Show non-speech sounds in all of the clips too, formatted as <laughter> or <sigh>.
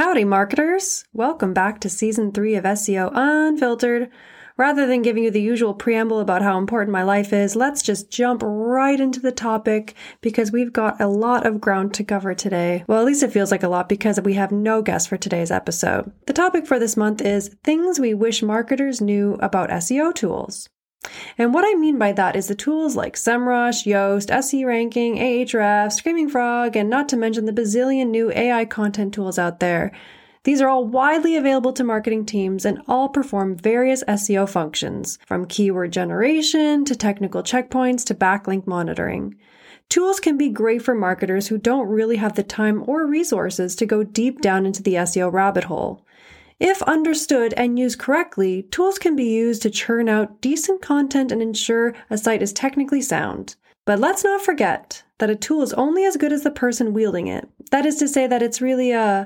Howdy, marketers! Welcome back to season three of SEO Unfiltered. Rather than giving you the usual preamble about how important my life is, let's just jump right into the topic because we've got a lot of ground to cover today. Well, at least it feels like a lot because we have no guest for today's episode. The topic for this month is things we wish marketers knew about SEO tools. And what I mean by that is the tools like SEMrush, Yoast, SE Ranking, Ahrefs, Screaming Frog, and not to mention the bazillion new AI content tools out there. These are all widely available to marketing teams and all perform various SEO functions, from keyword generation to technical checkpoints to backlink monitoring. Tools can be great for marketers who don't really have the time or resources to go deep down into the SEO rabbit hole. If understood and used correctly, tools can be used to churn out decent content and ensure a site is technically sound. But let's not forget that a tool is only as good as the person wielding it. That is to say that it's really uh,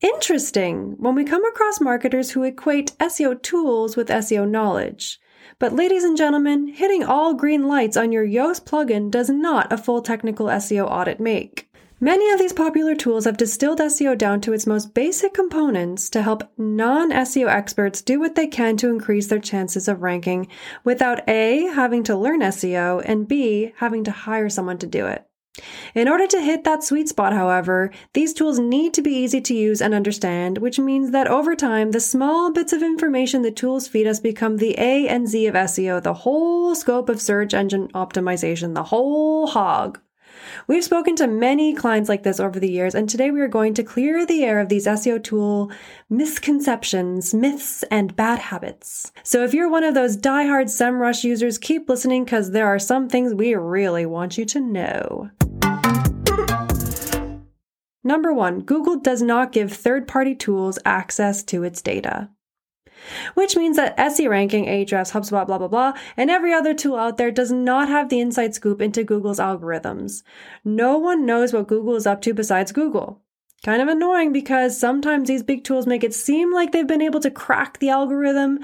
interesting when we come across marketers who equate SEO tools with SEO knowledge. But ladies and gentlemen, hitting all green lights on your Yoast plugin does not a full technical SEO audit make. Many of these popular tools have distilled SEO down to its most basic components to help non SEO experts do what they can to increase their chances of ranking without A, having to learn SEO, and B, having to hire someone to do it. In order to hit that sweet spot, however, these tools need to be easy to use and understand, which means that over time, the small bits of information the tools feed us become the A and Z of SEO, the whole scope of search engine optimization, the whole hog. We've spoken to many clients like this over the years, and today we are going to clear the air of these SEO tool misconceptions, myths, and bad habits. So if you're one of those die-hard SEMrush users, keep listening because there are some things we really want you to know. Number one, Google does not give third party tools access to its data which means that SE ranking, Ahrefs, HubSpot, blah, blah, blah, and every other tool out there does not have the inside scoop into Google's algorithms. No one knows what Google is up to besides Google. Kind of annoying because sometimes these big tools make it seem like they've been able to crack the algorithm,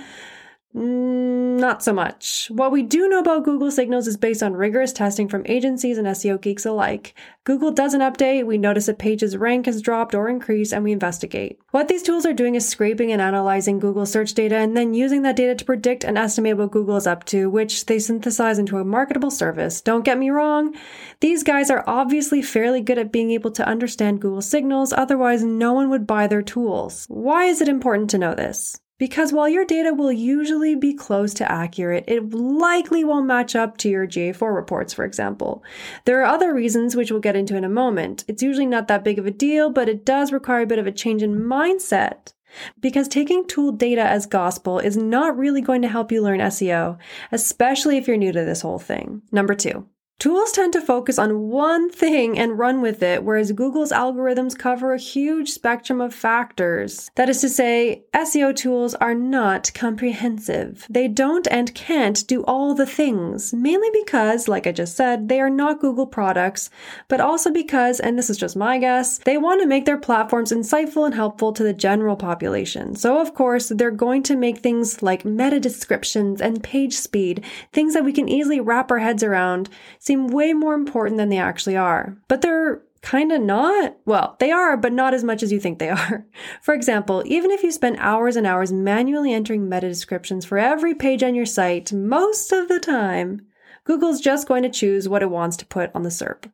Mm, not so much. What we do know about Google Signals is based on rigorous testing from agencies and SEO geeks alike. Google does an update, we notice a page's rank has dropped or increased, and we investigate. What these tools are doing is scraping and analyzing Google search data and then using that data to predict and estimate what Google is up to, which they synthesize into a marketable service. Don't get me wrong, these guys are obviously fairly good at being able to understand Google signals, otherwise, no one would buy their tools. Why is it important to know this? Because while your data will usually be close to accurate, it likely won't match up to your GA4 reports, for example. There are other reasons, which we'll get into in a moment. It's usually not that big of a deal, but it does require a bit of a change in mindset. Because taking tool data as gospel is not really going to help you learn SEO, especially if you're new to this whole thing. Number two, Tools tend to focus on one thing and run with it, whereas Google's algorithms cover a huge spectrum of factors. That is to say, SEO tools are not comprehensive. They don't and can't do all the things, mainly because, like I just said, they are not Google products, but also because, and this is just my guess, they want to make their platforms insightful and helpful to the general population. So, of course, they're going to make things like meta descriptions and page speed, things that we can easily wrap our heads around seem way more important than they actually are. But they're kind of not. Well, they are, but not as much as you think they <laughs> are. For example, even if you spend hours and hours manually entering meta descriptions for every page on your site, most of the time, Google's just going to choose what it wants to put on the SERP.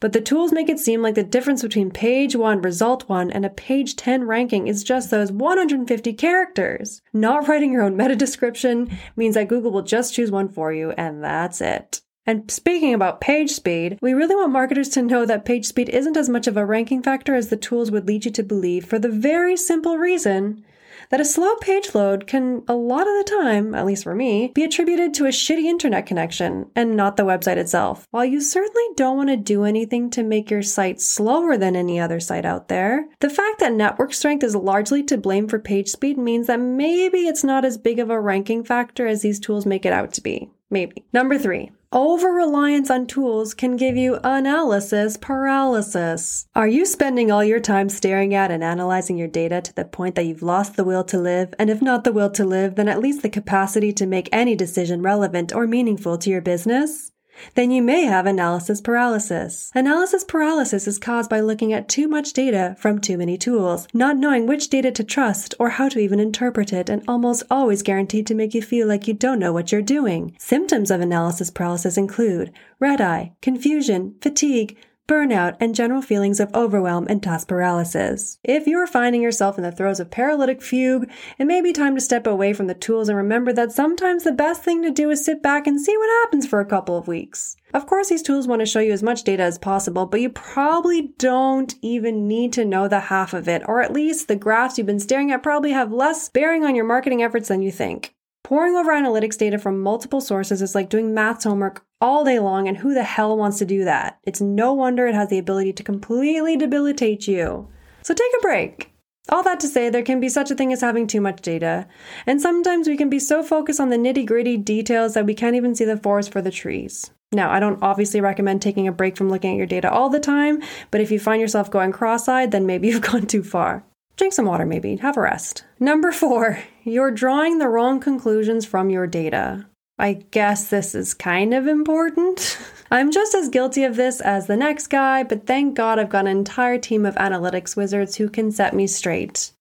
But the tools make it seem like the difference between page 1, result 1, and a page 10 ranking is just those 150 characters. Not writing your own meta description means that Google will just choose one for you, and that's it. And speaking about page speed, we really want marketers to know that page speed isn't as much of a ranking factor as the tools would lead you to believe for the very simple reason that a slow page load can, a lot of the time, at least for me, be attributed to a shitty internet connection and not the website itself. While you certainly don't want to do anything to make your site slower than any other site out there, the fact that network strength is largely to blame for page speed means that maybe it's not as big of a ranking factor as these tools make it out to be. Maybe. Number three, over reliance on tools can give you analysis paralysis. Are you spending all your time staring at and analyzing your data to the point that you've lost the will to live? And if not the will to live, then at least the capacity to make any decision relevant or meaningful to your business? Then you may have analysis paralysis. Analysis paralysis is caused by looking at too much data from too many tools, not knowing which data to trust or how to even interpret it, and almost always guaranteed to make you feel like you don't know what you're doing. Symptoms of analysis paralysis include red eye, confusion, fatigue, burnout, and general feelings of overwhelm and task paralysis. If you're finding yourself in the throes of paralytic fugue, it may be time to step away from the tools and remember that sometimes the best thing to do is sit back and see what happens for a couple of weeks. Of course, these tools want to show you as much data as possible, but you probably don't even need to know the half of it, or at least the graphs you've been staring at probably have less bearing on your marketing efforts than you think. Pouring over analytics data from multiple sources is like doing maths homework all day long, and who the hell wants to do that? It's no wonder it has the ability to completely debilitate you. So take a break. All that to say, there can be such a thing as having too much data, and sometimes we can be so focused on the nitty gritty details that we can't even see the forest for the trees. Now, I don't obviously recommend taking a break from looking at your data all the time, but if you find yourself going cross eyed, then maybe <laughs> you've gone too far. Drink some water, maybe. Have a rest. Number four, you're drawing the wrong conclusions from your data. I guess this is kind of important. <laughs> I'm just as guilty of this as the next guy, but thank God I've got an entire team of analytics wizards who can set me straight.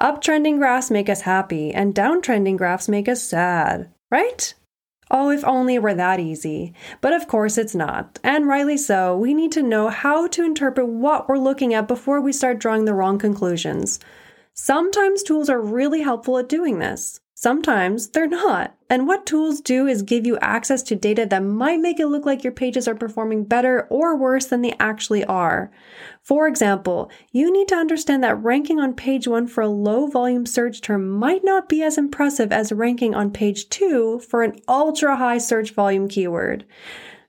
Uptrending graphs make us happy, and downtrending graphs make us sad, right? Oh, if only it were that easy. But of course it's not. And rightly so, we need to know how to interpret what we're looking at before we start drawing the wrong conclusions. Sometimes tools are really helpful at doing this. Sometimes they're not. And what tools do is give you access to data that might make it look like your pages are performing better or worse than they actually are. For example, you need to understand that ranking on page one for a low volume search term might not be as impressive as ranking on page two for an ultra high search volume keyword.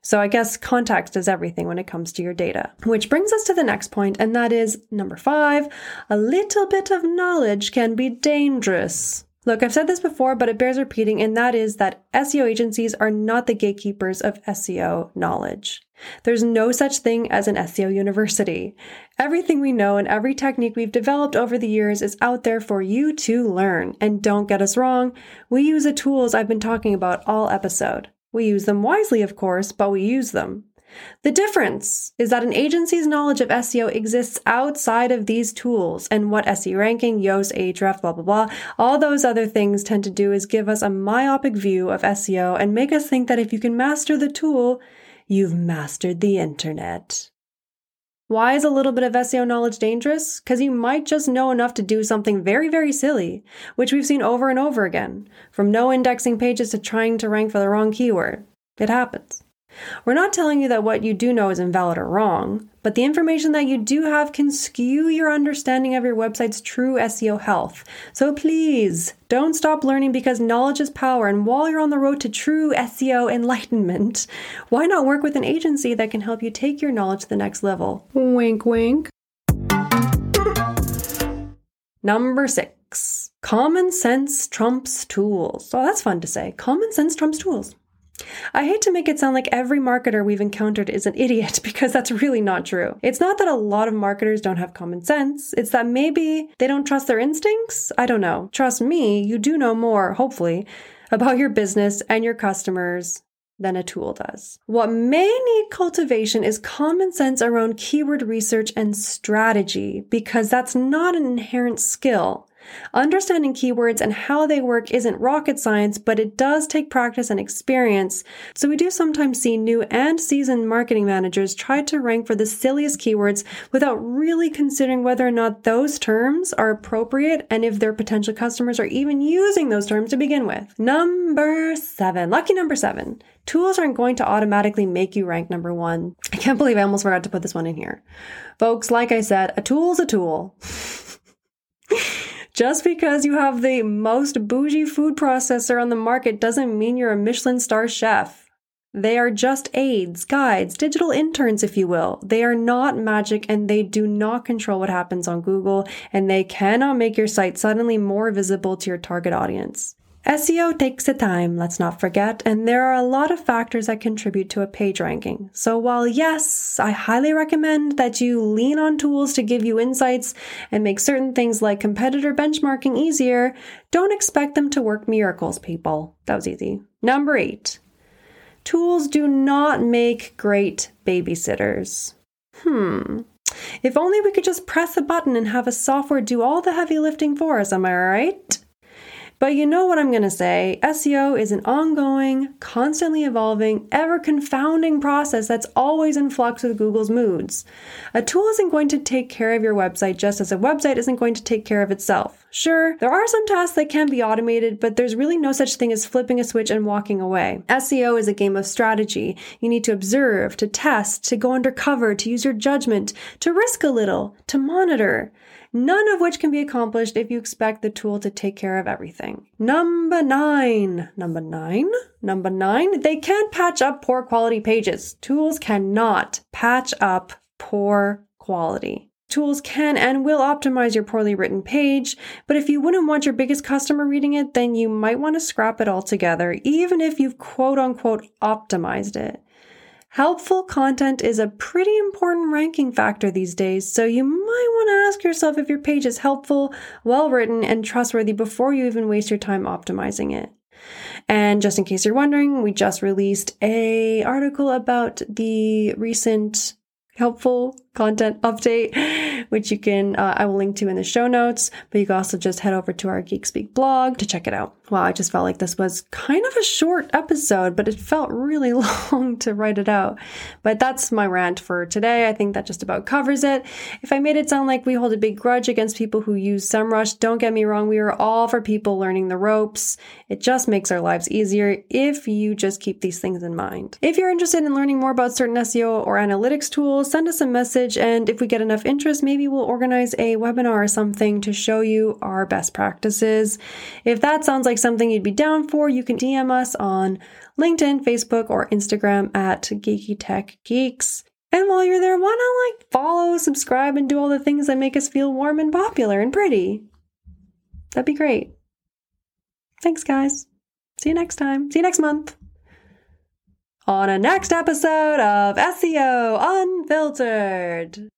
So I guess context is everything when it comes to your data. Which brings us to the next point, and that is number five a little bit of knowledge can be dangerous. Look, I've said this before, but it bears repeating, and that is that SEO agencies are not the gatekeepers of SEO knowledge. There's no such thing as an SEO university. Everything we know and every technique we've developed over the years is out there for you to learn. And don't get us wrong, we use the tools I've been talking about all episode. We use them wisely, of course, but we use them. The difference is that an agency's knowledge of SEO exists outside of these tools, and what SE Ranking, Yoast, Ahrefs, blah, blah, blah, all those other things tend to do is give us a myopic view of SEO and make us think that if you can master the tool, you've mastered the internet. Why is a little bit of SEO knowledge dangerous? Because you might just know enough to do something very, very silly, which we've seen over and over again, from no indexing pages to trying to rank for the wrong keyword. It happens. We're not telling you that what you do know is invalid or wrong, but the information that you do have can skew your understanding of your website's true SEO health. So please don't stop learning because knowledge is power. And while you're on the road to true SEO enlightenment, why not work with an agency that can help you take your knowledge to the next level? Wink, wink. Number six, common sense trumps tools. Oh, that's fun to say. Common sense trumps tools. I hate to make it sound like every marketer we've encountered is an idiot <laughs> because that's really not true. It's not that a lot of marketers don't have common sense, it's that maybe they don't trust their instincts. I don't know. Trust me, you do know more, hopefully, about your business and your customers than a tool does. What may need cultivation is common sense around keyword research and strategy because that's not an inherent skill. Understanding keywords and how they work isn't rocket science, but it does take practice and experience. So we do sometimes see new and seasoned marketing managers try to rank for the silliest keywords without really considering whether or not those terms are appropriate and if their potential customers are even using those terms to begin with. Number seven, lucky number seven. Tools aren't going to automatically make you rank number one. I can't believe I almost forgot to put this one in here. Folks, like I said, a tool's a tool. <laughs> Just because you have the most bougie food processor on the market doesn't mean you're a Michelin star chef. They are just aids, guides, digital interns, if you will. They are not magic and they do not control what happens on Google, and they cannot make your site suddenly more visible to your target audience. SEO takes a time, let's not forget, and there are a lot of factors that contribute to a page ranking. So while yes, I highly recommend that you lean on tools to give you insights and make certain things like competitor benchmarking easier, don't expect them to work miracles, people. That was easy. Number eight. Tools do not make great babysitters. Hmm. If only we could just press a button and have a software do all the heavy lifting for us, am I right? But you know what I'm going to say SEO is an ongoing, constantly evolving, ever confounding process that's always in flux with Google's moods. A tool isn't going to take care of your website just as a website isn't going to take care of itself. Sure, there are some tasks that can be automated, but there's really no such thing as flipping a switch and walking away. SEO is a game of strategy. You need to observe, to test, to go undercover, to use your judgment, to risk a little, to monitor none of which can be accomplished if you expect the tool to take care of everything. Number nine. Number nine? Number nine. They can't patch up poor quality pages. Tools cannot patch up poor quality. Tools can and will optimize your poorly written page, but if you wouldn't want your biggest customer reading it, then you might want to scrap it altogether, even if you've quote unquote optimized it. Helpful content is a pretty important ranking factor these days, so you might want to ask yourself if your page is helpful, well written, and trustworthy before you even waste your time optimizing it. And just in case you're wondering, we just released a article about the recent helpful content update, which you can, uh, I will link to in the show notes, but you can also just head over to our Geek Speak blog to check it out. Wow, I just felt like this was kind of a short episode, but it felt really <laughs> long to write it out. But that's my rant for today. I think that just about covers it. If I made it sound like we hold a big grudge against people who use SEMrush, don't get me wrong, we are all for people learning the ropes. It just makes our lives easier if you just keep these things in mind. If you're interested in learning more about certain SEO or analytics tools, send us a message And if we get enough interest, maybe we'll organize a webinar or something to show you our best practices. If that sounds like something you'd be down for, you can DM us on LinkedIn, Facebook, or Instagram at Geeky Tech Geeks. And while you're there, why not like follow, subscribe, and do all the things that make us feel warm and popular and pretty? That'd be great. Thanks, guys. See you next time. See you next month on a next episode of SEO Unfiltered.